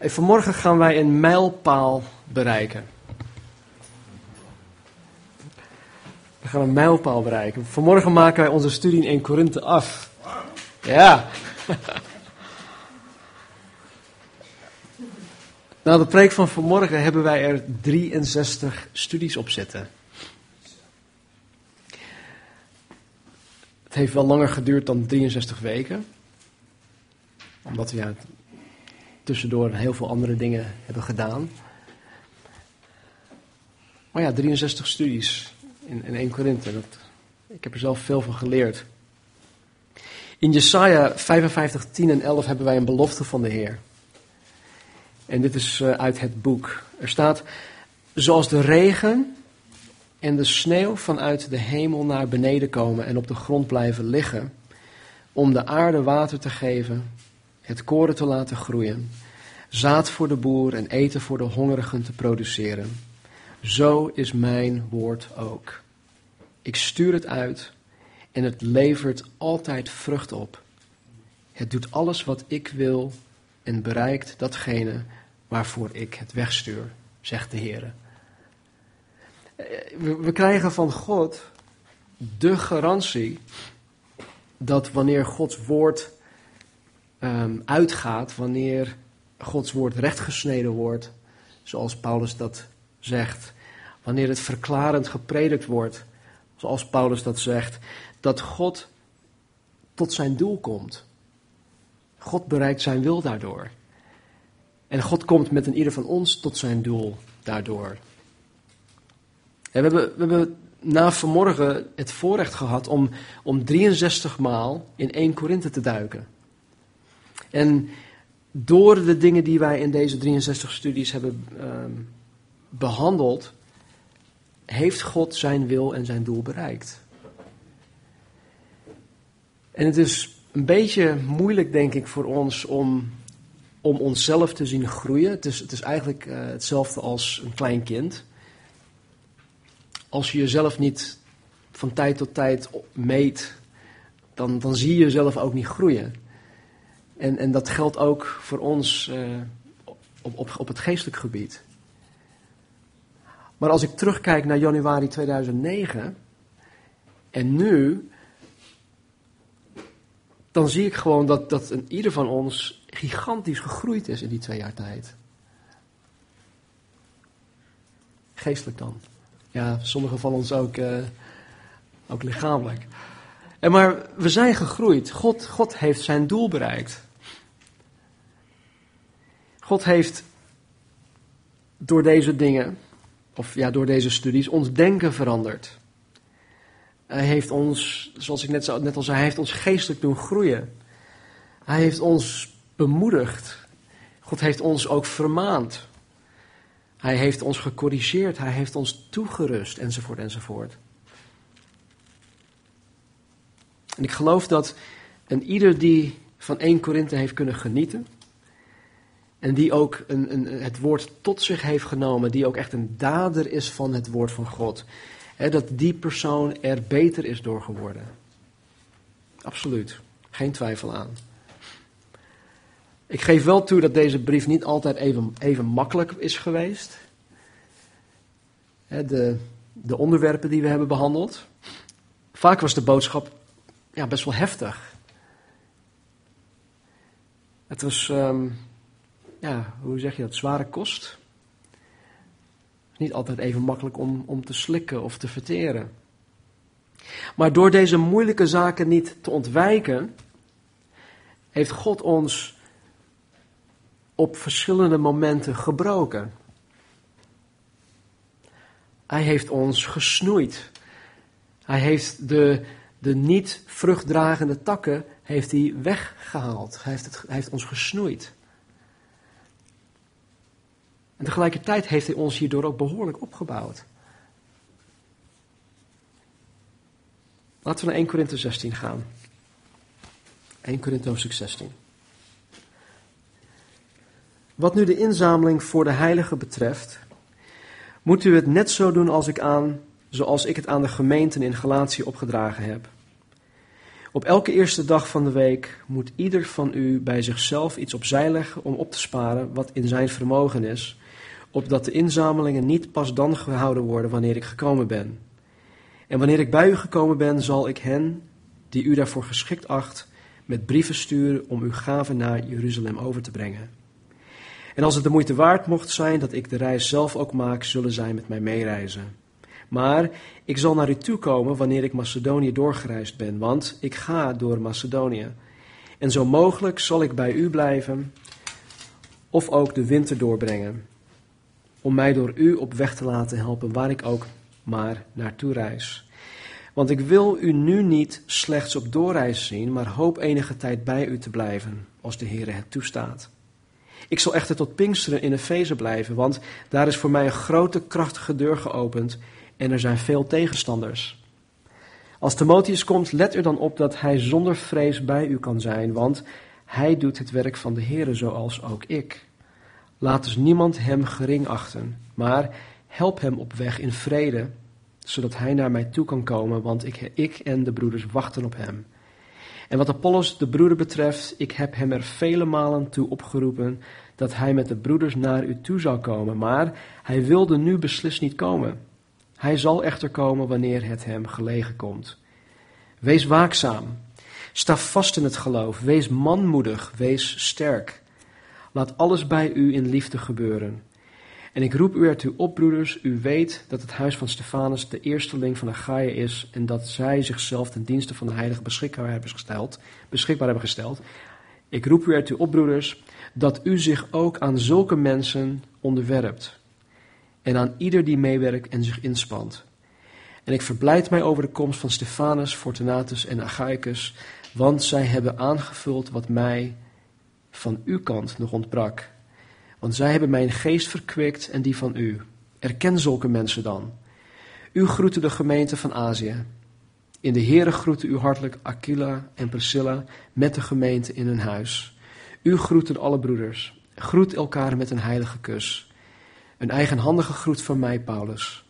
Hey, vanmorgen gaan wij een mijlpaal bereiken. We gaan een mijlpaal bereiken. Vanmorgen maken wij onze studie in 1 Korinthe af. Ja. Na de preek van vanmorgen hebben wij er 63 studies op zitten. Het heeft wel langer geduurd dan 63 weken. Omdat we ja, tussendoor heel veel andere dingen hebben gedaan. Maar ja, 63 studies in, in 1 Korinthe. Ik heb er zelf veel van geleerd. In Jesaja 55, 10 en 11 hebben wij een belofte van de Heer. En dit is uh, uit het boek. Er staat, zoals de regen en de sneeuw vanuit de hemel naar beneden komen en op de grond blijven liggen, om de aarde water te geven, het koren te laten groeien, zaad voor de boer en eten voor de hongerigen te produceren. Zo is mijn woord ook. Ik stuur het uit en het levert altijd vrucht op. Het doet alles wat ik wil en bereikt datgene waarvoor ik het wegstuur, zegt de Heer. We krijgen van God de garantie dat wanneer Gods woord um, uitgaat, wanneer Gods woord rechtgesneden wordt, zoals Paulus dat zegt, wanneer het verklarend gepredikt wordt, zoals Paulus dat zegt, dat God tot zijn doel komt. God bereikt zijn wil daardoor. En God komt met een ieder van ons tot zijn doel daardoor. En we, hebben, we hebben na vanmorgen het voorrecht gehad om, om 63 maal in 1 Korinthe te duiken. En door de dingen die wij in deze 63 studies hebben um, behandeld, heeft God zijn wil en zijn doel bereikt. En het is een beetje moeilijk, denk ik, voor ons om, om onszelf te zien groeien. Het is, het is eigenlijk uh, hetzelfde als een klein kind. Als je jezelf niet van tijd tot tijd meet, dan, dan zie je jezelf ook niet groeien. En, en dat geldt ook voor ons uh, op, op, op het geestelijk gebied. Maar als ik terugkijk naar januari 2009 en nu, dan zie ik gewoon dat, dat een ieder van ons gigantisch gegroeid is in die twee jaar tijd. Geestelijk dan. Ja, sommigen van ons ook, uh, ook lichamelijk. En maar we zijn gegroeid. God, God heeft zijn doel bereikt. God heeft door deze dingen, of ja, door deze studies, ons denken veranderd. Hij heeft ons, zoals ik net, zo, net al zei, hij heeft ons geestelijk doen groeien. Hij heeft ons bemoedigd. God heeft ons ook vermaand. Hij heeft ons gecorrigeerd. Hij heeft ons toegerust, enzovoort, enzovoort. En ik geloof dat een ieder die van 1 Korinthe heeft kunnen genieten, en die ook een, een, het woord tot zich heeft genomen, die ook echt een dader is van het woord van God. dat die persoon er beter is door geworden. Absoluut, geen twijfel aan. Ik geef wel toe dat deze brief niet altijd even, even makkelijk is geweest. de, de onderwerpen die we hebben behandeld. Vaak was de boodschap ja, best wel heftig. Het was. Um, ja, hoe zeg je dat, zware kost. Niet altijd even makkelijk om, om te slikken of te verteren. Maar door deze moeilijke zaken niet te ontwijken, heeft God ons op verschillende momenten gebroken. Hij heeft ons gesnoeid. Hij heeft de, de niet vruchtdragende takken heeft hij weggehaald. Hij heeft, het, hij heeft ons gesnoeid. En tegelijkertijd heeft hij ons hierdoor ook behoorlijk opgebouwd. Laten we naar 1 Korinthe 16 gaan. 1 Korinthe hoofdstuk 16. Wat nu de inzameling voor de heiligen betreft, moet u het net zo doen als ik aan, zoals ik het aan de gemeenten in Galatië opgedragen heb. Op elke eerste dag van de week moet ieder van u bij zichzelf iets opzij leggen om op te sparen wat in zijn vermogen is, opdat de inzamelingen niet pas dan gehouden worden wanneer ik gekomen ben. En wanneer ik bij u gekomen ben, zal ik hen, die u daarvoor geschikt acht, met brieven sturen om uw gaven naar Jeruzalem over te brengen. En als het de moeite waard mocht zijn dat ik de reis zelf ook maak, zullen zij met mij meereizen. Maar ik zal naar u toe komen wanneer ik Macedonië doorgereisd ben, want ik ga door Macedonië. En zo mogelijk zal ik bij u blijven of ook de winter doorbrengen, om mij door u op weg te laten helpen waar ik ook maar naartoe reis. Want ik wil u nu niet slechts op doorreis zien, maar hoop enige tijd bij u te blijven, als de Heer het toestaat. Ik zal echter tot Pinksteren in Efeze blijven, want daar is voor mij een grote, krachtige deur geopend en er zijn veel tegenstanders. Als Timotheus komt, let er dan op dat hij zonder vrees bij u kan zijn, want hij doet het werk van de Heer zoals ook ik. Laat dus niemand hem gering achten, maar help hem op weg in vrede, zodat hij naar mij toe kan komen, want ik, en de broeders wachten op hem. En wat Apollos de broeder betreft, ik heb hem er vele malen toe opgeroepen dat hij met de broeders naar u toe zou komen, maar hij wilde nu beslist niet komen. Hij zal echter komen wanneer het hem gelegen komt. Wees waakzaam. Sta vast in het geloof. Wees manmoedig. Wees sterk. Laat alles bij u in liefde gebeuren. En ik roep u ertoe op, broeders. U weet dat het huis van Stefanus de eersteling van Achaia is. En dat zij zichzelf ten dienste van de heilige beschikbaar hebben gesteld. Beschikbaar hebben gesteld. Ik roep u ertoe op, broeders, dat u zich ook aan zulke mensen onderwerpt en aan ieder die meewerkt en zich inspant. En ik verblijd mij over de komst van Stefanus, Fortunatus en Achaicus, want zij hebben aangevuld wat mij van uw kant nog ontbrak. Want zij hebben mijn geest verkwikt en die van u. Erken zulke mensen dan. U groeten de gemeente van Azië. In de Heere groeten u hartelijk Aquila en Priscilla met de gemeente in hun huis. U groeten alle broeders. Groet elkaar met een heilige kus. Een eigenhandige groet van mij, Paulus.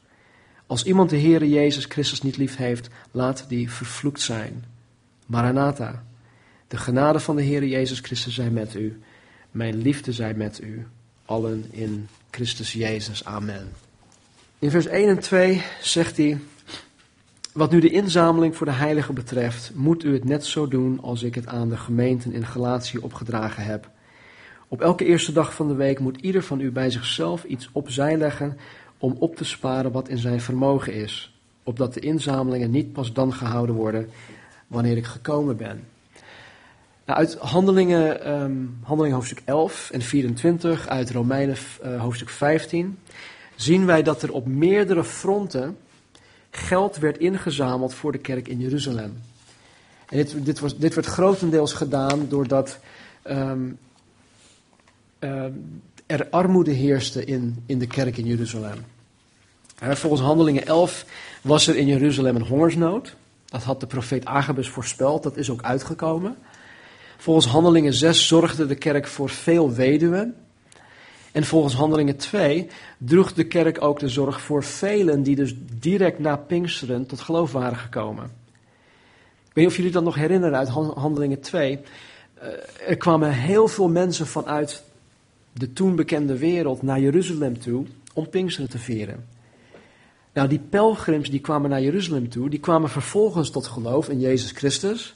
Als iemand de Heere Jezus Christus niet lief heeft, laat die vervloekt zijn. Maranatha, de genade van de Heere Jezus Christus zij met u. Mijn liefde zij met u. Allen in Christus Jezus. Amen. In vers 1 en 2 zegt hij, wat nu de inzameling voor de heiligen betreft, moet u het net zo doen als ik het aan de gemeenten in Galatië opgedragen heb. Op elke eerste dag van de week moet ieder van u bij zichzelf iets opzij leggen om op te sparen wat in zijn vermogen is, opdat de inzamelingen niet pas dan gehouden worden wanneer ik gekomen ben. Nou, uit handelingen, handelingen hoofdstuk 11 en 24, uit Romeinen uh, hoofdstuk 15, zien wij dat er op meerdere fronten geld werd ingezameld voor de kerk in Jeruzalem. En dit, dit, werd grotendeels gedaan doordat um, uh, er armoede heerste in, in de kerk in Jeruzalem. volgens Handelingen 11 was er in Jeruzalem een hongersnood. Dat had de profeet Agabus voorspeld, dat is ook uitgekomen. Volgens Handelingen 6 zorgde de kerk voor veel weduwen. En volgens Handelingen 2 droeg de kerk ook de zorg voor velen die dus direct na Pinksteren tot geloof waren gekomen. Ik weet niet of jullie dat nog herinneren uit Handelingen 2. Eh, er kwamen heel veel mensen vanuit de toen bekende wereld naar Jeruzalem toe om Pinksteren te vieren. Nou, die pelgrims die kwamen naar Jeruzalem toe, die kwamen vervolgens tot geloof in Jezus Christus.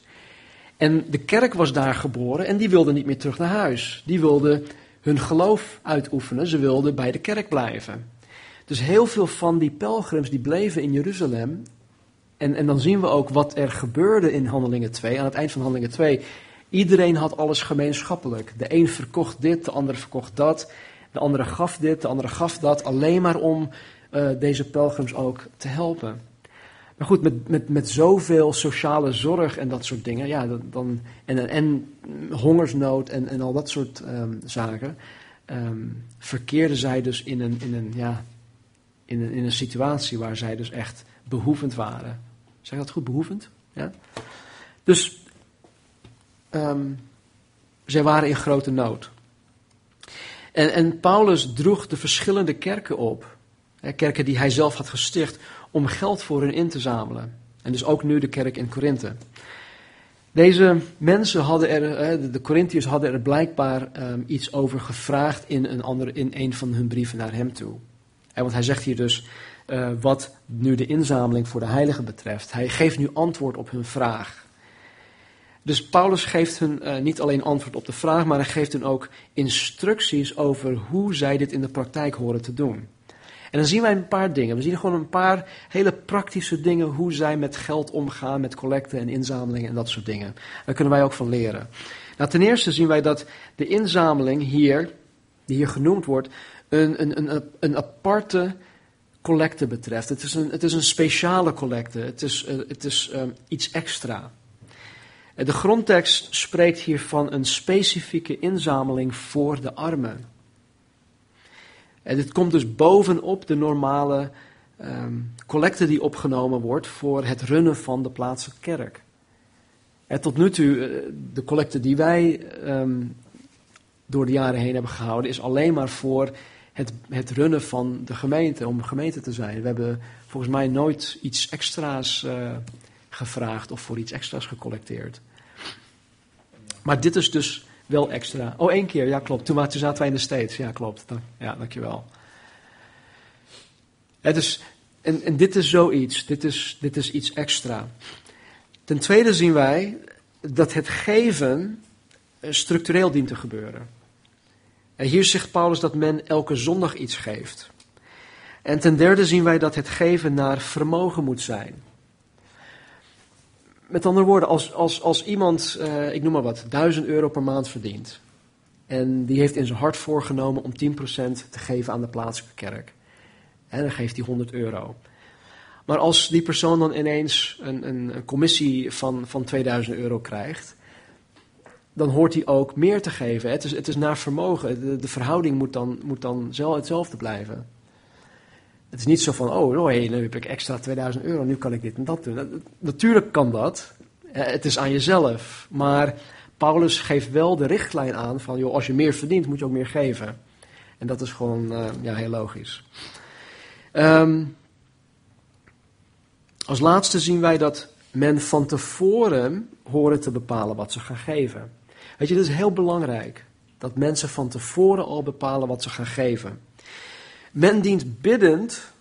En de kerk was daar geboren en die wilden niet meer terug naar huis. Die wilden hun geloof uitoefenen, ze wilden bij de kerk blijven. Dus heel veel van die pelgrims die bleven in Jeruzalem. En, en dan zien we ook wat er gebeurde in Handelingen 2. Aan het eind van Handelingen 2 Iedereen had alles gemeenschappelijk. De een verkocht dit, de ander verkocht dat. De andere gaf dit, de andere gaf dat. Alleen maar om uh, deze pelgrims ook te helpen. Maar goed, met, met, met zoveel sociale zorg en dat soort dingen, ja, dan, en, en hongersnood en, en al dat soort um, zaken, um, verkeerden zij dus in een, in, een, ja, in, een, in een situatie waar zij dus echt behoevend waren. Zeg dat goed, behoevend? Ja? Dus um, zij waren in grote nood. En, en Paulus droeg de verschillende kerken op, kerken die hij zelf had gesticht, om geld voor hen in te zamelen. En dus ook nu de kerk in Korinthe. Deze mensen hadden er, de Corinthiërs hadden er blijkbaar um, iets over gevraagd in een, andere, in een van hun brieven naar hem toe. want hij zegt hier dus, wat nu de inzameling voor de heiligen betreft. Hij geeft nu antwoord op hun vraag. Dus Paulus geeft hun niet alleen antwoord op de vraag, maar hij geeft hun ook instructies over hoe zij dit in de praktijk horen te doen. En dan zien wij een paar dingen. We zien gewoon een paar hele praktische dingen hoe zij met geld omgaan, met collecten en inzamelingen en dat soort dingen. Daar kunnen wij ook van leren. Nou, ten eerste zien wij dat de inzameling hier, die hier genoemd wordt, een, een, een, een aparte collecte betreft. Het is een, het is een speciale collecte. Het is, uh, het is um, iets extra. De grondtekst spreekt hier van een specifieke inzameling voor de armen. En dit komt dus bovenop de normale um, collecte die opgenomen wordt voor het runnen van de plaatselijke kerk. En tot nu toe, uh, de collecte die wij um, door de jaren heen hebben gehouden, is alleen maar voor het, het runnen van de gemeente, om gemeente te zijn. We hebben volgens mij nooit iets extra's uh, gevraagd of voor iets extra's gecollecteerd. Maar dit is dus wel extra. Oh, één keer, ja klopt. Toen, toen zaten wij in de. Ja, klopt. Ja, dankjewel. Het is, en, en dit is zoiets. Dit is, dit is iets extra. Ten tweede zien wij dat het geven eh, structureel dient te gebeuren. En hier zegt Paulus dat men elke zondag iets geeft. En ten derde zien wij dat het geven naar vermogen moet zijn. Met andere woorden, als, als, als iemand, uh, ik noem maar wat, 1000 euro per maand verdient. En die heeft in zijn hart voorgenomen om 10% te geven aan de plaatselijke kerk. En dan geeft hij 100 euro. Maar als die persoon dan ineens een, een, een commissie van, van 2000 euro krijgt, dan hoort hij ook meer te geven. Het is, het is naar vermogen. De, de verhouding moet dan, moet dan zelf hetzelfde blijven. Het is niet zo van, oh, oh hey, nu heb ik extra 2000 euro, nu kan ik dit en dat doen. Natuurlijk kan dat. Het is aan jezelf. Maar Paulus geeft wel de richtlijn aan van, joh, als je meer verdient, moet je ook meer geven. En dat is gewoon uh, ja, heel logisch. Um, als laatste zien wij dat men van tevoren horen te bepalen wat ze gaan geven. Weet je, dat is heel belangrijk. Dat mensen van tevoren al bepalen wat ze gaan geven. Men dient biddend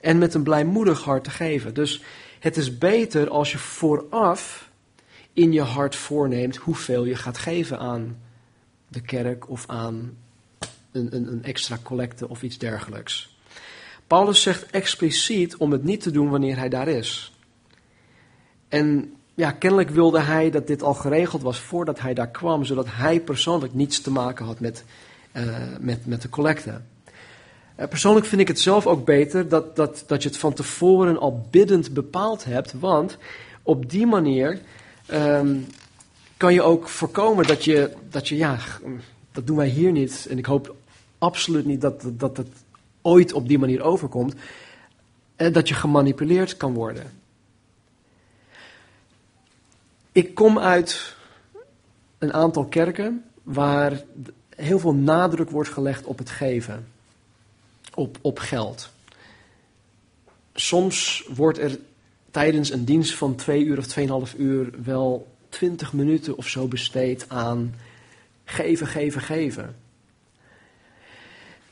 en met een blijmoedig hart te geven. Dus het is beter als je vooraf in je hart voorneemt hoeveel je gaat geven aan de kerk of aan een, een, een extra collecte of iets dergelijks. Paulus zegt expliciet om het niet te doen wanneer hij daar is. En ja, kennelijk wilde hij dat dit al geregeld was voordat hij daar kwam, zodat hij persoonlijk niets te maken had met, uh, met, met de collecte. Uh, persoonlijk vind ik het zelf ook beter dat, dat, dat je het van tevoren al biddend bepaald hebt, want op die manier um, kan je ook voorkomen dat je, dat je, ja, dat doen wij hier niet, en ik hoop absoluut niet dat, dat het ooit op die manier overkomt, uh, dat je gemanipuleerd kan worden. Ik kom uit een aantal kerken waar heel veel nadruk wordt gelegd op het geven, op, op geld. Soms wordt er tijdens een dienst van twee uur of tweeënhalf uur wel twintig minuten of zo besteed aan geven, geven, geven.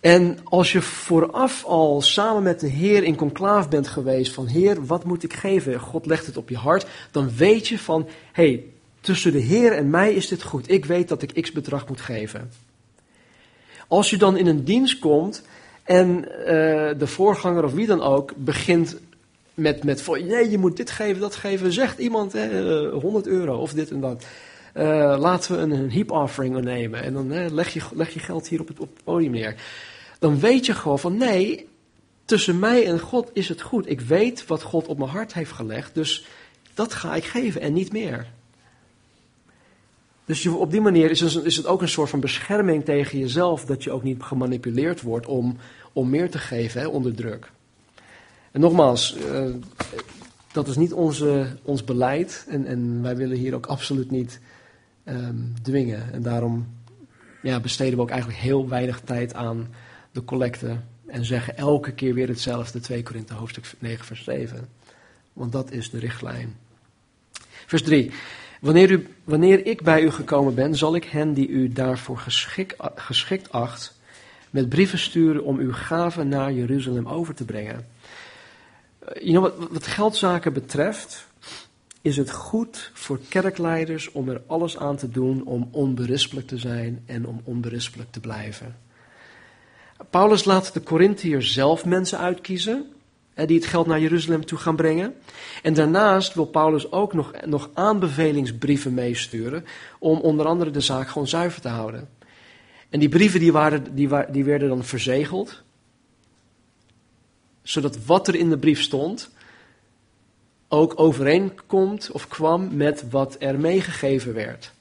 En als je vooraf al samen met de Heer in conclaaf bent geweest van Heer, wat moet ik geven? God legt het op je hart. Dan weet je van, hé, hey, tussen de Heer en mij is dit goed. Ik weet dat ik x bedrag moet geven. Als je dan in een dienst komt en uh, de voorganger of wie dan ook begint met, met nee, je moet dit geven, dat geven. Zegt iemand hè, 100 euro of dit en dat. Uh, laten we een, een heap offering nemen en dan uh, leg, je, leg je geld hier op het, op het podium neer dan weet je gewoon van nee, tussen mij en God is het goed. Ik weet wat God op mijn hart heeft gelegd, dus dat ga ik geven en niet meer. Dus op die manier is het, is het ook een soort van bescherming tegen jezelf, dat je ook niet gemanipuleerd wordt om, om meer te geven onder druk. En nogmaals, uh, dat is niet onze, ons beleid en, en wij willen hier ook absoluut niet um, dwingen. En daarom ja, besteden we ook eigenlijk heel weinig tijd aan de collecte en zeggen elke keer weer hetzelfde, 2 Korinthe hoofdstuk 9 vers 7. Want dat is de richtlijn. Vers 3. Wanneer, wanneer ik bij u gekomen ben, zal ik hen die u daarvoor geschikt, acht, met brieven sturen om uw gaven naar Jeruzalem over te brengen. You know, wat, wat geldzaken betreft, is het goed voor kerkleiders om er alles aan te doen om onberispelijk te zijn en om onberispelijk te blijven. Paulus laat de Corinthiërs zelf mensen uitkiezen die het geld naar Jeruzalem toe gaan brengen. En daarnaast wil Paulus ook nog, nog aanbevelingsbrieven meesturen om onder andere de zaak gewoon zuiver te houden. En die brieven die, waren, die, die werden dan verzegeld, zodat wat er in de brief stond ook overeenkomt of kwam met wat er meegegeven werd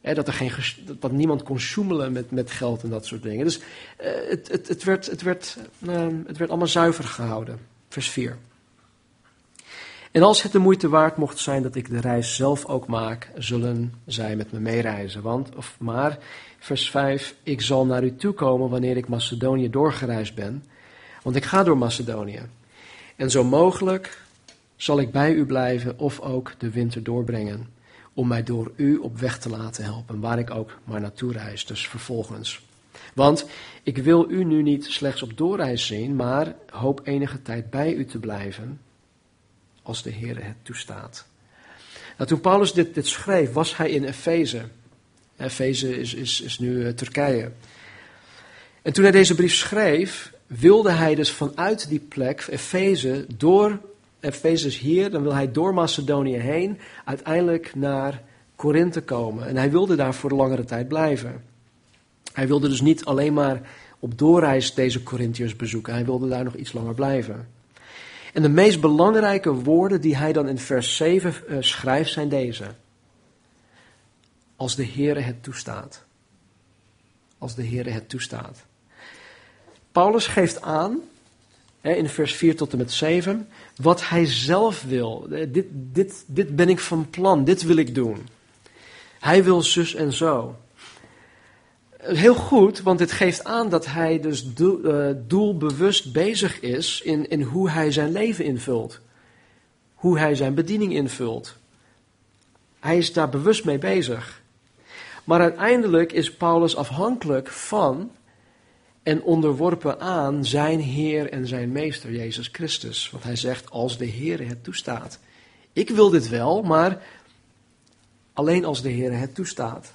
dat, er geen, dat niemand kon sjoemelen met, met geld en dat soort dingen. Dus uh, het, het, het, werd, het, werd, uh, het werd allemaal zuiver gehouden. Vers 4. En als het de moeite waard mocht zijn dat ik de reis zelf ook maak, zullen zij met me meereizen. Want, of maar, vers 5, ik zal naar u toe komen wanneer ik Macedonië doorgereisd ben. Want ik ga door Macedonië. En zo mogelijk zal ik bij u blijven of ook de winter doorbrengen om mij door u op weg te laten helpen, waar ik ook maar naartoe reis, dus vervolgens. Want ik wil u nu niet slechts op doorreis zien, maar hoop enige tijd bij u te blijven, als de Heer het toestaat. Nou, toen Paulus dit, dit schreef, was hij in Efeze. Efeze is, is, is nu uh, Turkije. En toen hij deze brief schreef, wilde hij dus vanuit die plek, Efeze, door Efezes hier, dan wil hij door Macedonië heen uiteindelijk naar Korinthe komen. En hij wilde daar voor langere tijd blijven. Hij wilde dus niet alleen maar op doorreis deze Corinthiërs bezoeken. Hij wilde daar nog iets langer blijven. En de meest belangrijke woorden die hij dan in vers 7 uh, eh, schrijft zijn deze. Als de Heere het toestaat. Als de Heere het toestaat. Paulus geeft aan, in vers 4 tot en met 7, wat hij zelf wil. Eh, dit, dit, dit ben ik van plan, dit wil ik doen. Hij wil zus en zo. Heel goed, want dit geeft aan dat hij dus uh, doelbewust bezig is in, in hoe hij zijn leven invult. Hoe hij zijn bediening invult. Hij is daar bewust mee bezig. Maar uiteindelijk is Paulus afhankelijk van en onderworpen aan zijn Heer en zijn Meester, Jezus Christus. Want hij zegt, als de Heer het toestaat. Ik wil dit wel, maar alleen als de Heer het toestaat.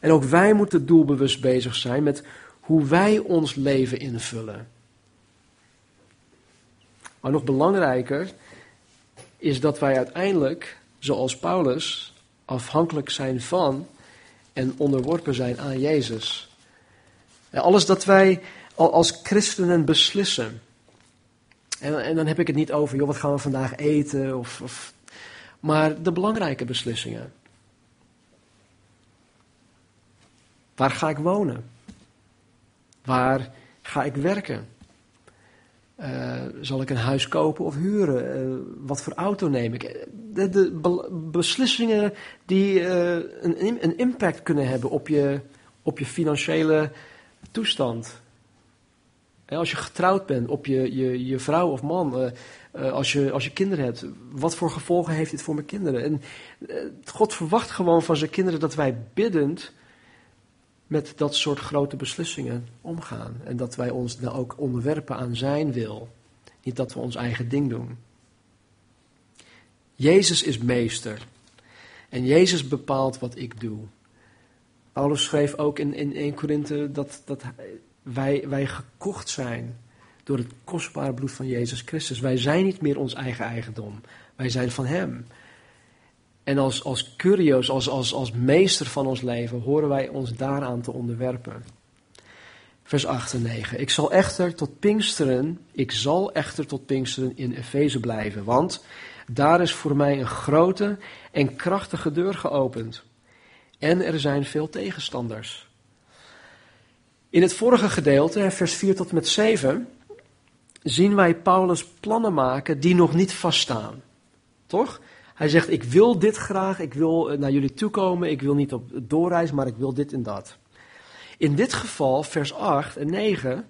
En ook wij moeten doelbewust bezig zijn met hoe wij ons leven invullen. Maar nog belangrijker is dat wij uiteindelijk, zoals Paulus, afhankelijk zijn van en onderworpen zijn aan Jezus. Alles dat wij als christenen beslissen. En, en, dan heb ik het niet over, joh, wat gaan we vandaag eten? Of, of, maar de belangrijke beslissingen. Waar ga ik wonen? Waar ga ik werken? Uh, zal ik een huis kopen of huren? Uh, wat voor auto neem ik? De, beslissingen die uh, een, impact kunnen hebben op je, op je financiële toestand. als je getrouwd bent op je, je, je vrouw of man, als, je, als je kinderen hebt, wat voor gevolgen heeft dit voor mijn kinderen? En God verwacht gewoon van zijn kinderen dat wij biddend met dat soort grote beslissingen omgaan. En dat wij ons dan ook onderwerpen aan zijn wil. Niet dat we ons eigen ding doen. Jezus is meester. En Jezus bepaalt wat ik doe. Paulus schreef ook in, in 1 Korinthe dat, dat wij, wij gekocht zijn door het kostbare bloed van Jezus Christus. Wij zijn niet meer ons eigen eigendom. Wij zijn van Hem. En als, als curio's, als, als, als meester van ons leven, horen wij ons daaraan te onderwerpen. Vers 8 en 9. Ik zal echter tot Pinksteren, ik zal echter tot Pinksteren in Efeze blijven, want daar is voor mij een grote en krachtige deur geopend. En er zijn veel tegenstanders. In het vorige gedeelte, vers 4 tot en met 7, zien wij Paulus plannen maken die nog niet vaststaan. Toch? Hij zegt, ik wil dit graag, ik wil eh, naar jullie toekomen, ik wil niet op doorreis, maar ik wil dit en dat. In dit geval, vers 8 en 9,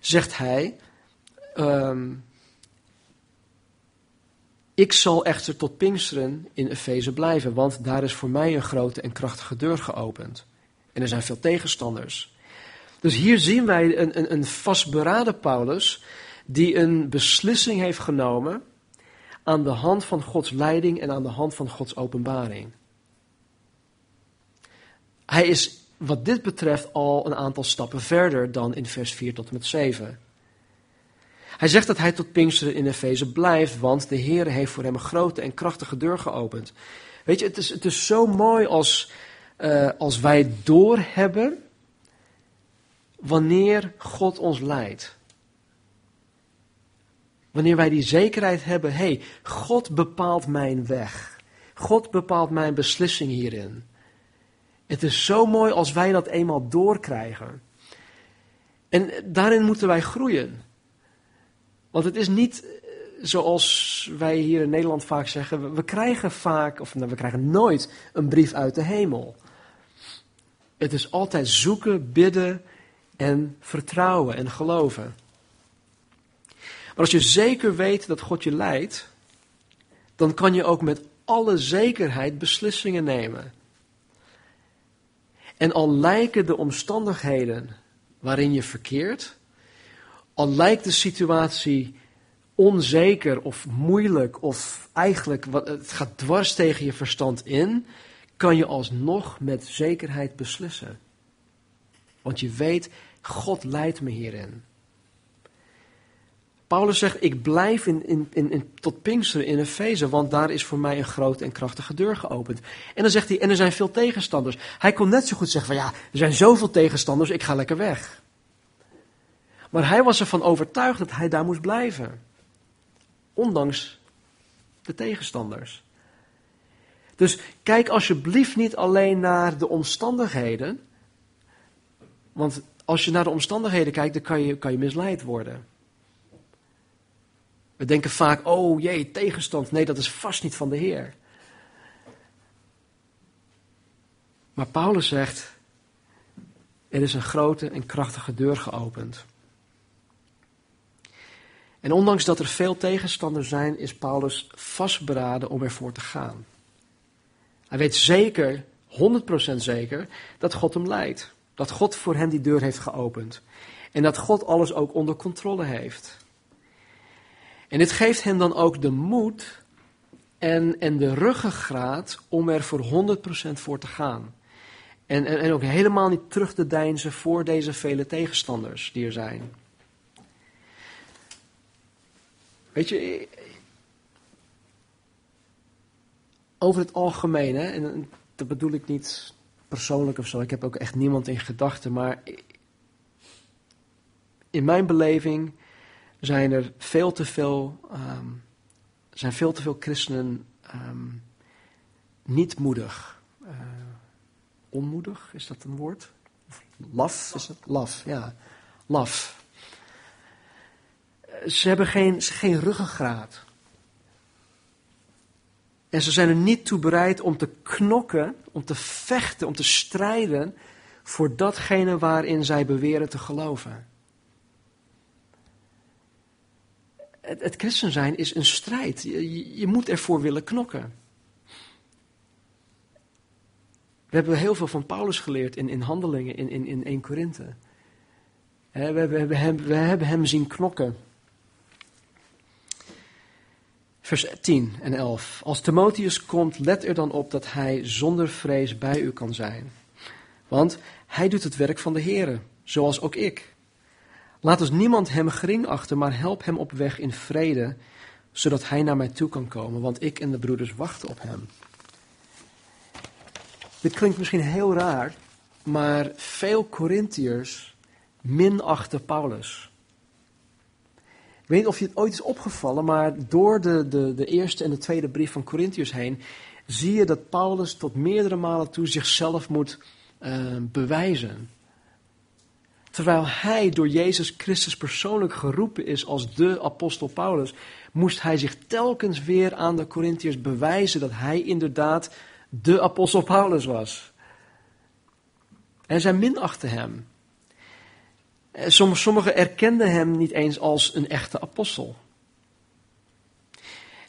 zegt hij, um, Ik zal echter tot Pinksteren in Efeze blijven, want daar is voor mij een grote en krachtige deur geopend. En er zijn veel tegenstanders. Dus hier zien wij een, een, een vastberaden Paulus die een beslissing heeft genomen aan de hand van Gods leiding en aan de hand van Gods openbaring. Hij is wat dit betreft al een aantal stappen verder dan in vers 4 tot en met 7. Hij zegt dat hij tot Pinksteren in Efeze blijft, want de Heer heeft voor hem een grote en krachtige deur geopend. Weet je, het is, het is zo mooi als, uh, als wij doorhebben wanneer God ons leidt. Wanneer wij die zekerheid hebben, hé, hey, God bepaalt mijn weg. God bepaalt mijn beslissing hierin. Het is zo mooi als wij dat eenmaal doorkrijgen. En daarin moeten wij groeien. Want het is niet eh, zoals wij hier in Nederland vaak zeggen, we krijgen vaak, of nou, we krijgen nooit een brief uit de hemel. Het is altijd zoeken, bidden en vertrouwen en geloven. Maar als je zeker weet dat God je leidt, dan kan je ook met alle zekerheid beslissingen nemen. En al lijken de omstandigheden waarin je verkeert, al lijkt de situatie onzeker of moeilijk of eigenlijk het gaat dwars tegen je verstand in, kan je alsnog met zekerheid beslissen. Want je weet, God leidt me hierin. Paulus zegt, ik blijf in, in, in, tot Pinksteren in Efeze, want daar is voor mij een grote en krachtige deur geopend. En dan zegt hij, en er zijn veel tegenstanders. Hij kon net zo goed zeggen van ja, er zijn zoveel tegenstanders, ik ga lekker weg. Maar hij was ervan overtuigd dat hij daar moest blijven. Ondanks de tegenstanders. Dus kijk alsjeblieft niet alleen naar de omstandigheden. Want als je naar de omstandigheden kijkt, dan kan je, kan je misleid worden. We denken vaak, oh jee, tegenstand. Nee, dat is vast niet van de Heer. Maar Paulus zegt, er is een grote en krachtige deur geopend. En ondanks dat er veel tegenstanders zijn, is Paulus vastberaden om ervoor te gaan. Hij weet zeker, 100% zeker, dat God hem leidt. Dat God voor hem die deur heeft geopend. En dat God alles ook onder controle heeft. En dit geeft hem dan ook de moed en, en de ruggengraat om er voor 100% voor te gaan. En, en, en ook helemaal niet terug te deinzen voor deze vele tegenstanders die er zijn. Weet je, over het algemeen, hè, en dat bedoel ik niet persoonlijk of zo, ik heb ook echt niemand in gedachten, maar in mijn beleving zijn er veel te veel, um, zijn veel te veel christenen um, niet moedig. Uh, onmoedig, is dat een woord? laf, is het? Laf, ja. Laf. Ze hebben geen, geen ruggengraat. En ze zijn er niet toe bereid om te knokken, om te vechten, om te strijden voor datgene waarin zij beweren te geloven. Het, christen zijn is een strijd. Je, je moet ervoor willen knokken. We hebben heel veel van Paulus geleerd in, in handelingen in, in, in 1 Korinthe. We hebben, we, hebben hem, we hebben hem zien knokken. Vers 10 en 11. Als Timotheus komt, let er dan op dat hij zonder vrees bij u kan zijn. Want hij doet het werk van de Heer, zoals ook ik. Laat dus niemand hem gering achten, maar help hem op weg in vrede, zodat hij naar mij toe kan komen, want ik en de broeders wachten op hem. Dit klinkt misschien heel raar, maar veel Corinthiërs minachten Paulus. Ik weet niet of je het ooit is opgevallen, maar door de, de, de eerste en de tweede brief van Corinthiërs heen zie je dat Paulus tot meerdere malen toe zichzelf moet uh, bewijzen. Terwijl hij door Jezus Christus persoonlijk geroepen is als de apostel Paulus, moest hij zich telkens weer aan de Corinthiërs bewijzen dat hij inderdaad de apostel Paulus was. En zij minachten hem. Eh, sommigen erkenden hem niet eens als een echte apostel.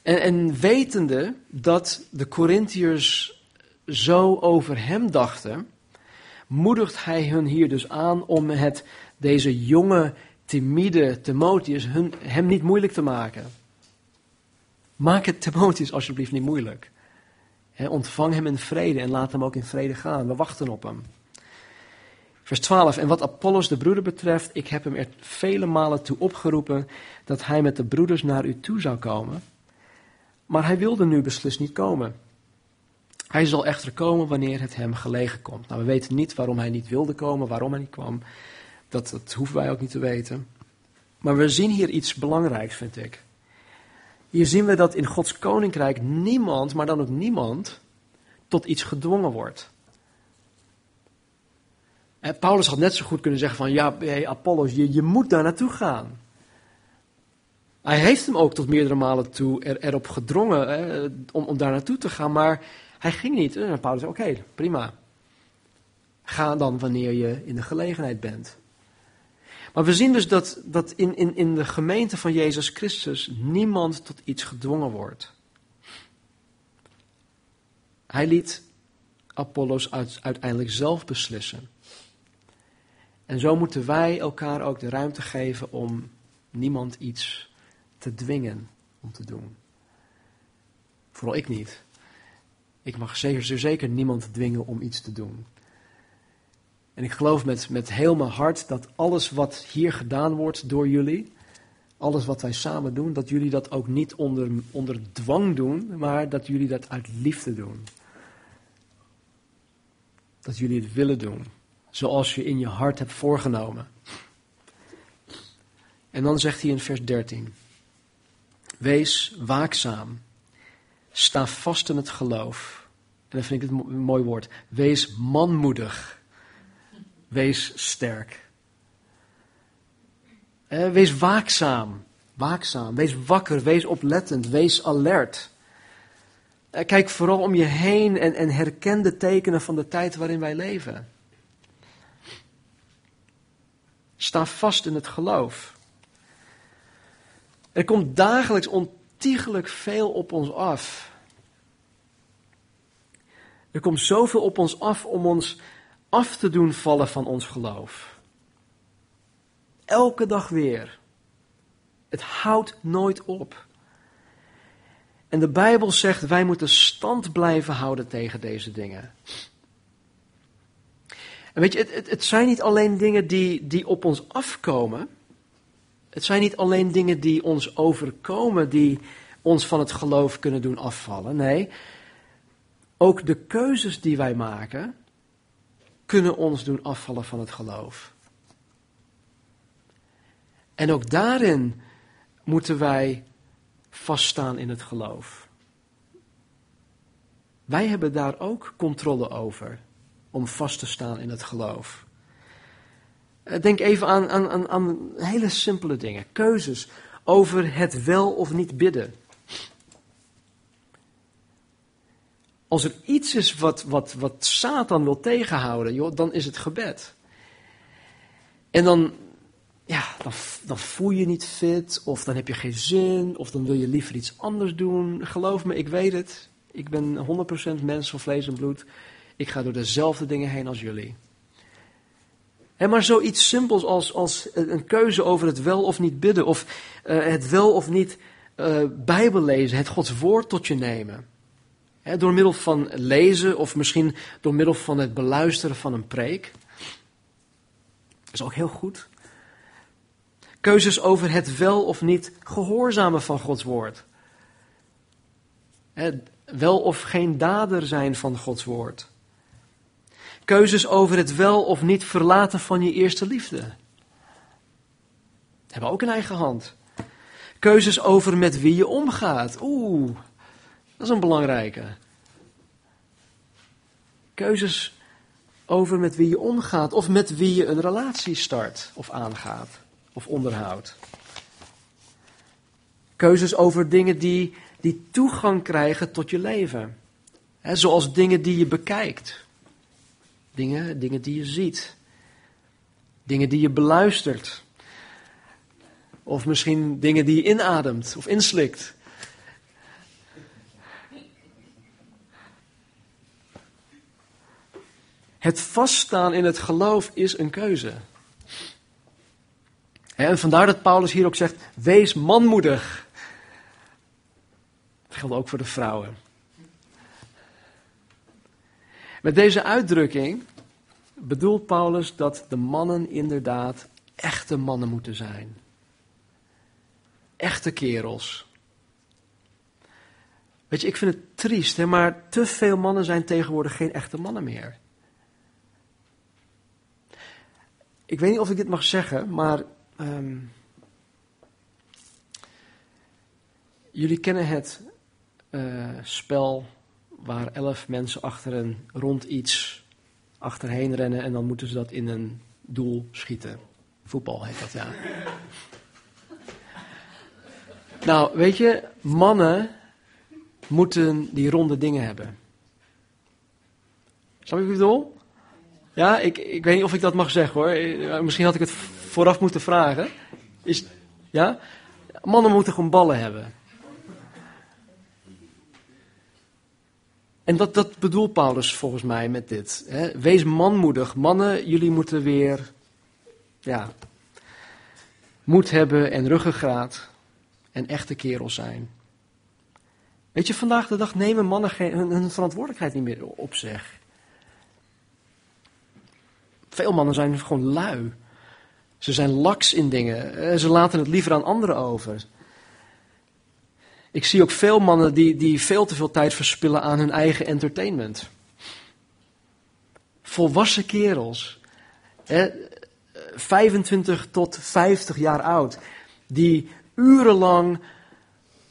En, en wetende dat de Corinthiërs zo over hem dachten, moedigt hij hun hier dus aan om het, deze jonge, timide Timotheus hun, hem niet moeilijk te maken. Maak het Timotheus alsjeblieft niet moeilijk. ontvang hem in vrede en laat hem ook in vrede gaan. We wachten op hem. Vers 12. En wat Apollos de broeder betreft, ik heb hem er vele malen toe opgeroepen dat hij met de broeders naar u toe zou komen. Maar hij wilde nu beslist niet komen. Hij zal echter komen wanneer het hem gelegen komt. Nou, we weten niet waarom hij niet wilde komen, waarom hij niet kwam. Dat, hoeven wij ook niet te weten. Maar we zien hier iets belangrijks, vind ik. Hier zien we dat in Gods koninkrijk niemand, maar dan ook niemand, tot iets gedwongen wordt. Paulus had net zo goed kunnen zeggen van, ja, hey Apollos, je, je moet daar naartoe gaan. Hij heeft hem ook tot meerdere malen toe er, erop gedrongen hè, om, om daar naartoe te gaan, maar hij ging niet. En Paulus zei, oké, prima. Ga dan wanneer je in de gelegenheid bent. Maar we zien dus dat, dat in, in, in de gemeente van Jezus Christus niemand tot iets gedwongen wordt. Hij liet Apollos uiteindelijk zelf beslissen. En zo moeten wij elkaar ook de ruimte geven om niemand iets te dwingen om te doen. Vooral ik niet. Ik mag zeker, zeker niemand dwingen om iets te doen. En ik geloof met, met heel mijn hart dat alles wat hier gedaan wordt door jullie, alles wat wij samen doen, dat jullie dat ook niet onder, onder dwang doen, maar dat jullie dat uit liefde doen. Dat jullie het willen doen, zoals je in je hart hebt voorgenomen. En dan zegt hij in vers 13: Wees waakzaam, sta vast in het geloof. En dan vind ik het een mooi woord. Wees manmoedig. Wees sterk. Eh, wees waakzaam. Waakzaam. Wees wakker. Wees oplettend. Wees alert. Eh, kijk vooral om je heen en, en herken de tekenen van de tijd waarin wij leven. Sta vast in het geloof. Er komt dagelijks ontiegelijk veel op ons af. Er komt zoveel op ons af om ons af te doen vallen van ons geloof. Elke dag weer. Het houdt nooit op. En de Bijbel zegt wij moeten stand blijven houden tegen deze dingen. En weet je, het, het, het zijn niet alleen dingen die, die op ons afkomen. Het zijn niet alleen dingen die ons overkomen, die ons van het geloof kunnen doen afvallen. Nee, ook de keuzes die wij maken, kunnen ons doen afvallen van het geloof. En ook daarin moeten wij vaststaan in het geloof. Wij hebben daar ook controle over om vast te staan in het geloof. Eh, denk even aan, aan, aan, hele simpele dingen. Keuzes over het wel of niet bidden. Als er iets is wat, wat, wat Satan wil tegenhouden, joh, dan is het gebed. En dan, ja, dan, dan voel je niet fit, of dan heb je geen zin, of dan wil je liever iets anders doen. Geloof me, ik weet het. Ik ben 100% mens van vlees en bloed. Ik ga door dezelfde dingen heen als jullie. Maar zoiets simpels als, als een keuze over het wel of niet bidden, of uh, het wel of niet uh, Bijbel lezen, het Gods woord tot je nemen door middel van lezen of misschien door middel van het beluisteren van een preek. Dat is ook heel goed. Keuzes over het wel of niet gehoorzamen van Gods woord. wel of geen dader zijn van Gods woord. Keuzes over het wel of niet verlaten van je eerste liefde. Hebben ook in eigen hand. Keuzes over met wie je omgaat. Oeh, dat is een belangrijke. Keuzes over met wie je omgaat of met wie je een relatie start of aangaat of onderhoudt. Keuzes over dingen die, die toegang krijgen tot je leven. zoals dingen die je bekijkt. Dingen, dingen die je ziet. Dingen die je beluistert. Of misschien dingen die je inademt of inslikt. Het vaststaan in het geloof is een keuze. En vandaar dat Paulus hier ook zegt: wees manmoedig. Dat geldt ook voor de vrouwen. Met deze uitdrukking bedoelt Paulus dat de mannen inderdaad echte mannen moeten zijn. Echte kerels. Weet je, ik vind het triest, hè, maar te veel mannen zijn tegenwoordig geen echte mannen meer. Ik weet niet of ik dit mag zeggen, maar um, jullie kennen het uh, spel waar elf mensen achter een rond iets achterheen rennen en dan moeten ze dat in een doel schieten. Voetbal heet dat, ja. nou, weet je, mannen moeten die ronde dingen hebben. Snap je wat ik bedoel? Ja, ik, ik weet niet of ik dat mag zeggen hoor. Misschien had ik het vooraf moeten vragen. Is, ja? Mannen moeten gewoon ballen hebben. En dat, dat bedoelt Paulus volgens mij met dit. Hè? Wees manmoedig. Mannen, jullie moeten weer ja, moed hebben en ruggengraat en echte kerels zijn. Weet je, vandaag de dag nemen mannen geen, hun, verantwoordelijkheid niet meer op zich. Veel mannen zijn gewoon lui. Ze zijn laks in dingen. Ze laten het liever aan anderen over. Ik zie ook veel mannen die, die veel te veel tijd verspillen aan hun eigen entertainment. Volwassen kerels. Hè, 25 tot 50 jaar oud. Die urenlang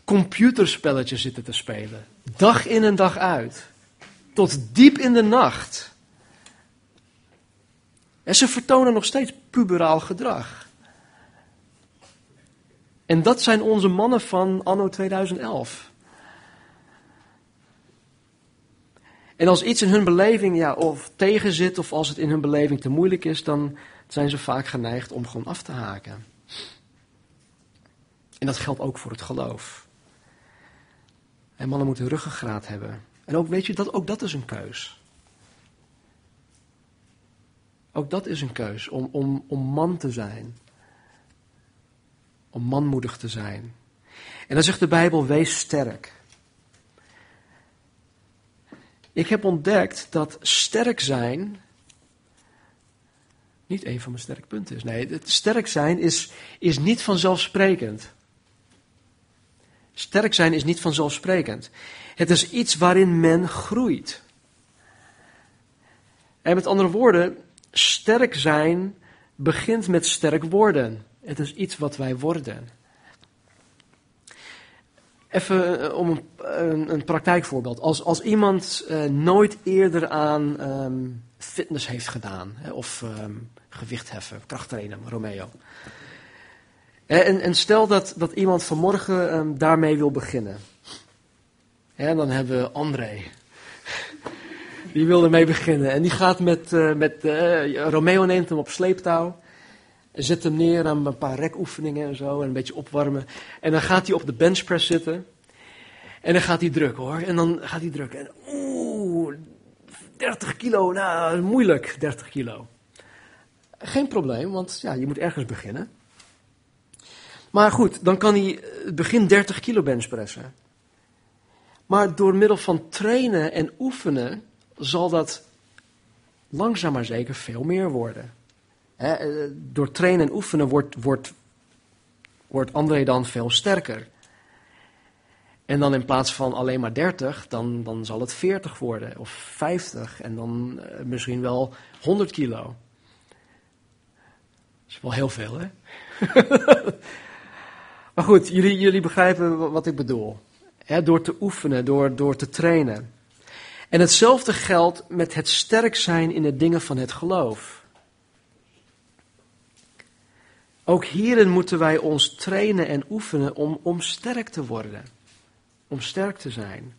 computerspelletjes zitten te spelen. Dag in en dag uit. Tot diep in de nacht. En ze vertonen nog steeds puberaal gedrag. En dat zijn onze mannen van anno 2011. En als iets in hun beleving ja, of tegenzit, of als het in hun beleving te moeilijk is, dan zijn ze vaak geneigd om gewoon af te haken. En dat geldt ook voor het geloof. En mannen moeten ruggengraat hebben. En ook, weet je, dat, ook dat is een keus. Ook dat is een keus, om, om, om man te zijn. Om manmoedig te zijn. En dan zegt de Bijbel, wees sterk. Ik heb ontdekt dat sterk zijn niet een van mijn sterke punten is. Nee, het sterk zijn is, is niet vanzelfsprekend. Sterk zijn is niet vanzelfsprekend. Het is iets waarin men groeit. En met andere woorden, sterk zijn begint met sterk worden. Het is iets wat wij worden. Even eh, om een, een, praktijkvoorbeeld. Als, als iemand uh, nooit eerder aan um, fitness heeft gedaan, hè, of um, gewicht heffen, krachttrainen, Romeo. En, en, stel dat, dat iemand vanmorgen um, daarmee wil beginnen. En dan hebben we André. Die wil ermee beginnen. En die gaat met, uh, met Romeo neemt hem op sleeptouw. Zet hem neer aan een paar rekoefeningen en zo. En een beetje opwarmen. En dan gaat hij op de benchpress zitten. En dan gaat hij drukken hoor. En dan gaat hij drukken. En oeh, 30 kilo. Nou, moeilijk 30 kilo. Geen probleem, want ja, je moet ergens beginnen. Maar goed, dan kan hij het begin 30 kilo benchpressen. Maar door middel van trainen en oefenen zal dat langzaam maar zeker veel meer worden. Eh, door trainen en oefenen wordt, wordt, wordt André dan veel sterker. En dan in plaats van alleen maar 30, dan, dan zal het 40 worden of 50 en dan uh, misschien wel 100 kilo. Dat is wel heel veel, hè? maar goed, jullie, jullie begrijpen wat ik bedoel. door te oefenen, door, door te trainen. En hetzelfde geldt met het sterk zijn in de dingen van het geloof. Ook hierin moeten wij ons trainen en oefenen om, om sterk te worden om sterk te zijn.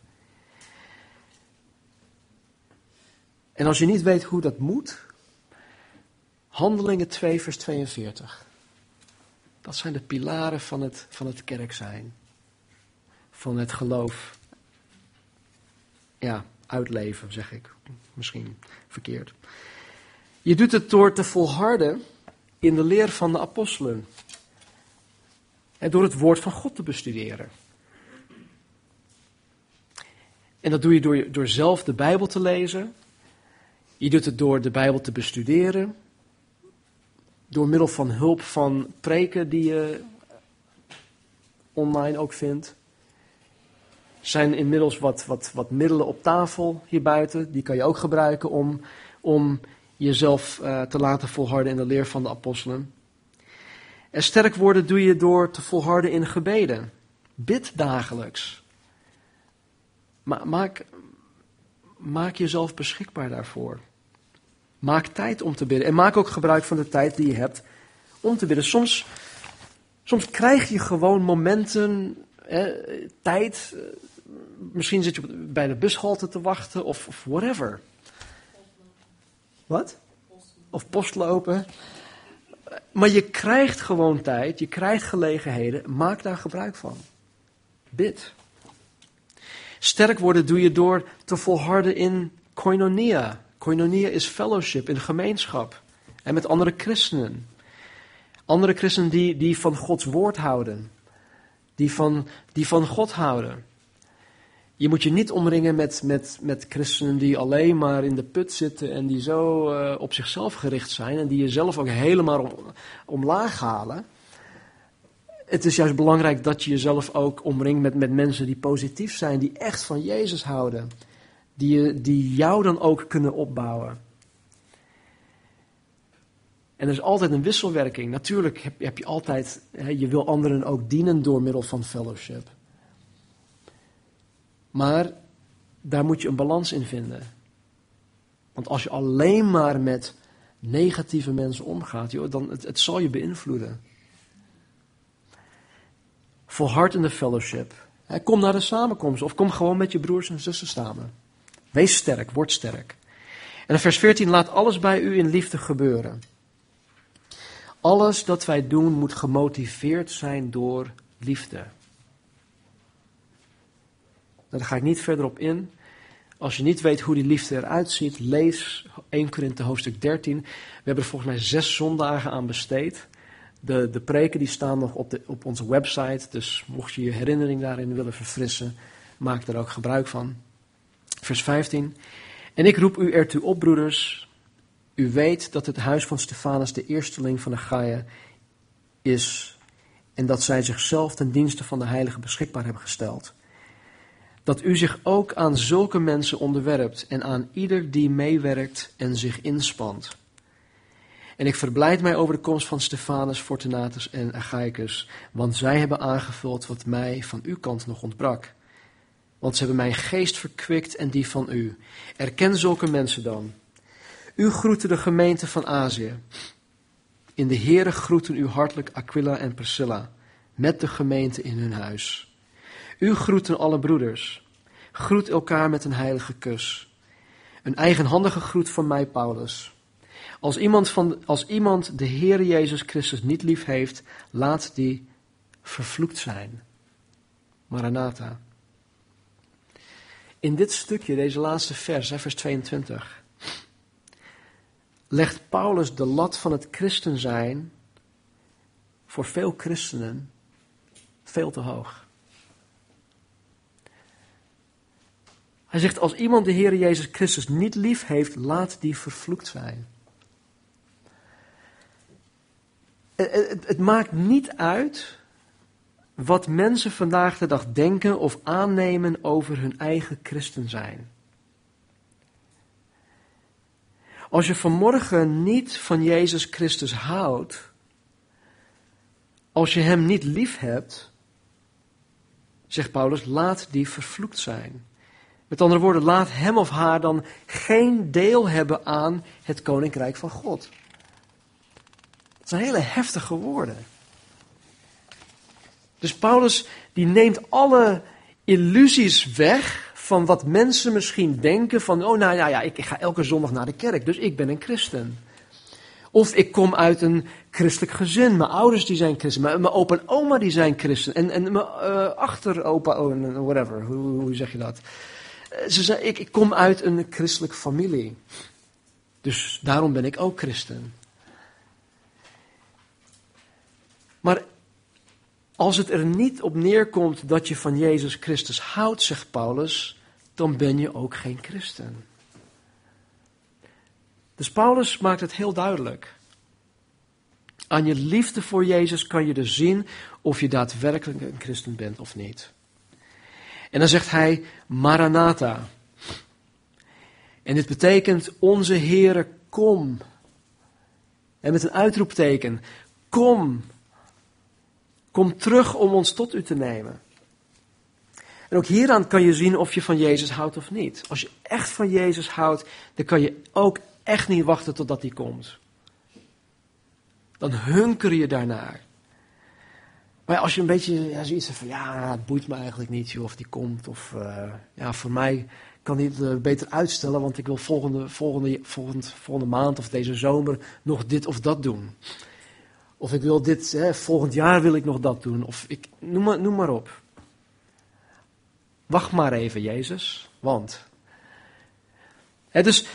En als je niet weet hoe dat moet, Handelingen 2, vers 42. Dat zijn de pilaren van het, van het kerk zijn. Van het geloof. Ja, uitleven, zeg ik. Misschien verkeerd. Je doet het door te volharden in de leer van de apostelen. En door het woord van God te bestuderen. En dat doe je door, door zelf de Bijbel te lezen. Je doet het door de Bijbel te bestuderen. Door middel van hulp van preken die je online ook vindt. Er zijn inmiddels wat, wat, wat middelen op tafel hier buiten. Die kan je ook gebruiken om, om jezelf uh, te laten volharden in de leer van de apostelen. En sterk worden doe je door te volharden in gebeden. Bid dagelijks. Ma maak, maak jezelf beschikbaar daarvoor. Maak tijd om te bidden. En maak ook gebruik van de tijd die je hebt om te bidden. Soms, soms krijg je gewoon momenten, tijd. Misschien zit je bij de bushalte te wachten of whatever. Wat? Of postlopen. Maar je krijgt gewoon tijd, je krijgt gelegenheden. Maak daar gebruik van. Bid. Sterk worden doe je door te volharden in koinonia. Koinonia is fellowship, in gemeenschap. En met andere christenen. Andere christenen die, die van Gods woord houden. Die van, die van God houden. Je moet je niet omringen met, met, met christenen die alleen maar in de put zitten en die zo uh, op zichzelf gericht zijn en die jezelf ook helemaal om, omlaag halen. Het is juist belangrijk dat je jezelf ook omringt met, met mensen die positief zijn, die echt van Jezus houden. Die, die jou dan ook kunnen opbouwen. En er is altijd een wisselwerking. Natuurlijk heb, heb je altijd, hè, je wil anderen ook dienen door middel van fellowship. Maar daar moet je een balans in vinden. Want als je alleen maar met negatieve mensen omgaat, joh, dan het, zal je beïnvloeden. Volhard in de fellowship. Kom naar de samenkomst of kom gewoon met je broers en zussen samen. Wees sterk, word sterk. En in vers 14, laat alles bij u in liefde gebeuren. Alles dat wij doen moet gemotiveerd zijn door liefde. Daar ga ik niet verder op in. Als je niet weet hoe die liefde eruit ziet, lees 1 Korinthe hoofdstuk 13. We hebben er volgens mij zes zondagen aan besteed. De, de preken die staan nog op, de, op onze website, dus mocht je je herinnering daarin willen verfrissen, maak er ook gebruik van. Vers 15. En ik roep u ertoe op, broeders. U weet dat het huis van Stefanus de eersteling van de Gaia is en dat zij zichzelf ten dienste van de heilige beschikbaar hebben gesteld dat u zich ook aan zulke mensen onderwerpt en aan ieder die meewerkt en zich inspant. En ik verblijd mij over de komst van Stefanus, Fortunatus en Achaicus, want zij hebben aangevuld wat mij van uw kant nog ontbrak. Want ze hebben mijn geest verkwikt en die van u. Erken zulke mensen dan. U groeten de gemeente van Azië. In de Heere groeten u hartelijk Aquila en Priscilla, met de gemeente in hun huis. U groeten alle broeders. Groet elkaar met een heilige kus. Een eigenhandige groet van mij, Paulus. Als iemand, van, als iemand de Heer Jezus Christus niet lief heeft, laat die vervloekt zijn. Maranatha. In dit stukje, deze laatste vers, vers 22, legt Paulus de lat van het christen zijn voor veel christenen veel te hoog. Hij zegt, als iemand de Heer Jezus Christus niet lief heeft, laat die vervloekt zijn. Het, maakt niet uit wat mensen vandaag de dag denken of aannemen over hun eigen christen zijn. Als je vanmorgen niet van Jezus Christus houdt, als je Hem niet lief hebt, zegt Paulus, laat die vervloekt zijn. Met andere woorden, laat hem of haar dan geen deel hebben aan het koninkrijk van God. Dat zijn hele heftige woorden. Dus Paulus die neemt alle illusies weg van wat mensen misschien denken van, oh nou ja, ja, ik ga elke zondag naar de kerk, dus ik ben een christen. Of ik kom uit een christelijk gezin, mijn ouders die zijn christen, mijn, mijn opa en oma die zijn christen, en, en mijn uh, achteropa, oh, whatever, hoe zeg je dat? Ze zei, ik, ik kom uit een christelijke familie. Dus daarom ben ik ook christen. Maar als het er niet op neerkomt dat je van Jezus Christus houdt, zegt Paulus, dan ben je ook geen christen. Dus Paulus maakt het heel duidelijk. Aan je liefde voor Jezus kan je dus zien of je daadwerkelijk een christen bent of niet. En dan zegt hij Maranatha. En dit betekent onze Heere, kom. En met een uitroepteken, kom. Kom terug om ons tot u te nemen. En ook hieraan kan je zien of je van Jezus houdt of niet. Als je echt van Jezus houdt, dan kan je ook echt niet wachten totdat hij komt. Dan hunker je daarnaar. Maar als je een beetje ja, zoiets hebt van, ja, het boeit me eigenlijk niet of die komt. Of uh, ja, voor mij kan hij het uh, beter uitstellen, want ik wil volgende, volgende, volgende, volgende maand of deze zomer nog dit of dat doen. Of ik wil dit, hè, volgend jaar wil ik nog dat doen. Of ik, noem, maar, noem maar op. Wacht maar even, Jezus, want. Hè, dus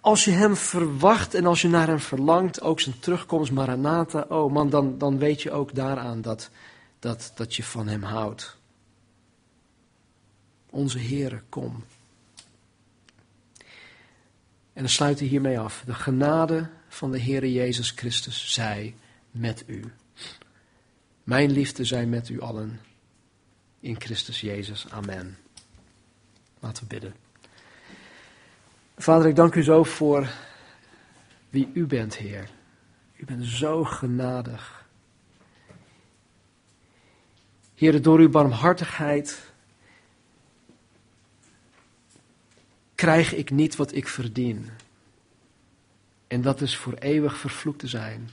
als je hem verwacht en als je naar hem verlangt, ook zijn terugkomst, Maranatha, oh man, dan, dan weet je ook daaraan dat, dat, dat je van hem houdt. Onze Heere, kom. En dan sluit hij hiermee af. De genade van de Heere Jezus Christus zij met u. Mijn liefde zij met u allen. In Christus Jezus. Amen. Laten we bidden. Vader, ik dank u zo voor wie u bent, Heer. U bent zo genadig. Heer, door uw barmhartigheid krijg ik niet wat ik verdien. En dat is voor eeuwig vervloekt te zijn.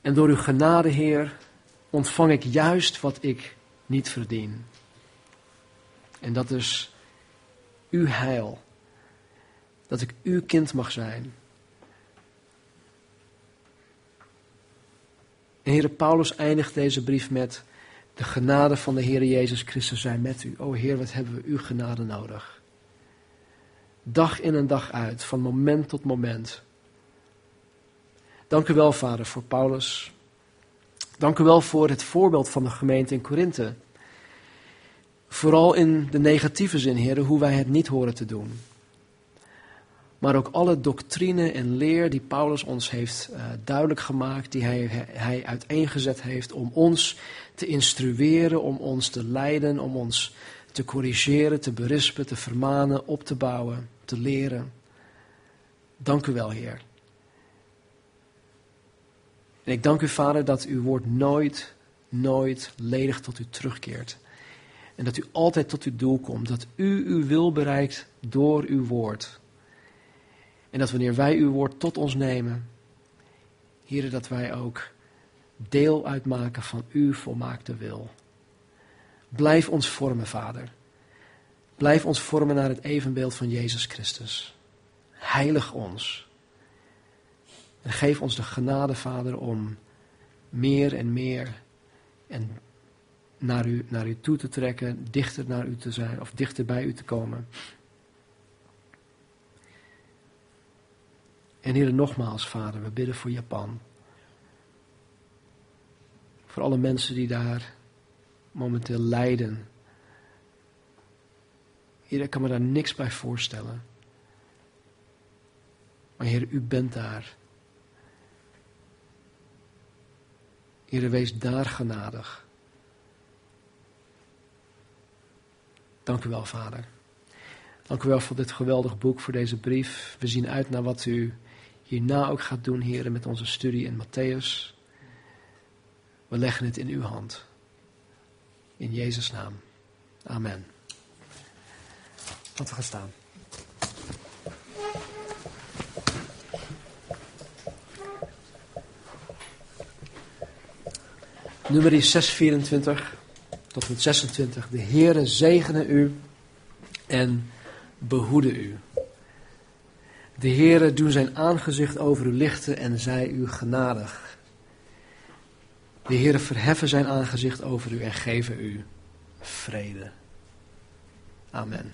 En door uw genade, Heer, ontvang ik juist wat ik niet verdien. En dat is uw heil. Dat ik uw kind mag zijn. En Heere Paulus eindigt deze brief met: De genade van de Heer Jezus Christus zijn met u. O Heer, wat hebben we uw genade nodig? Dag in en dag uit, van moment tot moment. Dank u wel, Vader, voor Paulus. Dank u wel voor het voorbeeld van de gemeente in Korinthe. Vooral in de negatieve zin, heren, hoe wij het niet horen te doen. Maar ook alle doctrine en leer die Paulus ons heeft uh, duidelijk gemaakt, die hij, hij uiteengezet heeft om ons te instrueren, om ons te leiden, om ons te corrigeren, te berispen, te vermanen, op te bouwen, te leren. Dank u wel, Heer. En ik dank u, Vader, dat uw woord nooit, nooit ledig tot u terugkeert. En dat u altijd tot uw doel komt. Dat u uw wil bereikt door uw woord. En dat wanneer wij uw woord tot ons nemen, Heer, dat wij ook deel uitmaken van uw volmaakte wil. Blijf ons vormen, Vader. Blijf ons vormen naar het evenbeeld van Jezus Christus. Heilig ons. En geef ons de genade, Vader, om meer en meer en naar u, naar u toe te trekken, dichter naar u te zijn of dichter bij u te komen. En Heer, nogmaals, Vader, we bidden voor Japan. Voor alle mensen die daar momenteel lijden. Heer, ik kan me daar niks bij voorstellen. Maar Heer, u bent daar. Heer, wees daar genadig. Dank u wel, Vader. Dank u wel voor dit geweldig boek, voor deze brief. We zien uit naar wat u hierna ook gaat doen, Heer, met onze studie in Matthäus. We leggen het in uw hand. In Jezus' naam. Amen. Laten we gaan staan. Nummer 624 tot met 26. De Heere zegene u en behoede u. De Heere doet zijn aangezicht over u lichten en zij u genadig. De Heere verheffen zijn aangezicht over u en geven u vrede. Amen.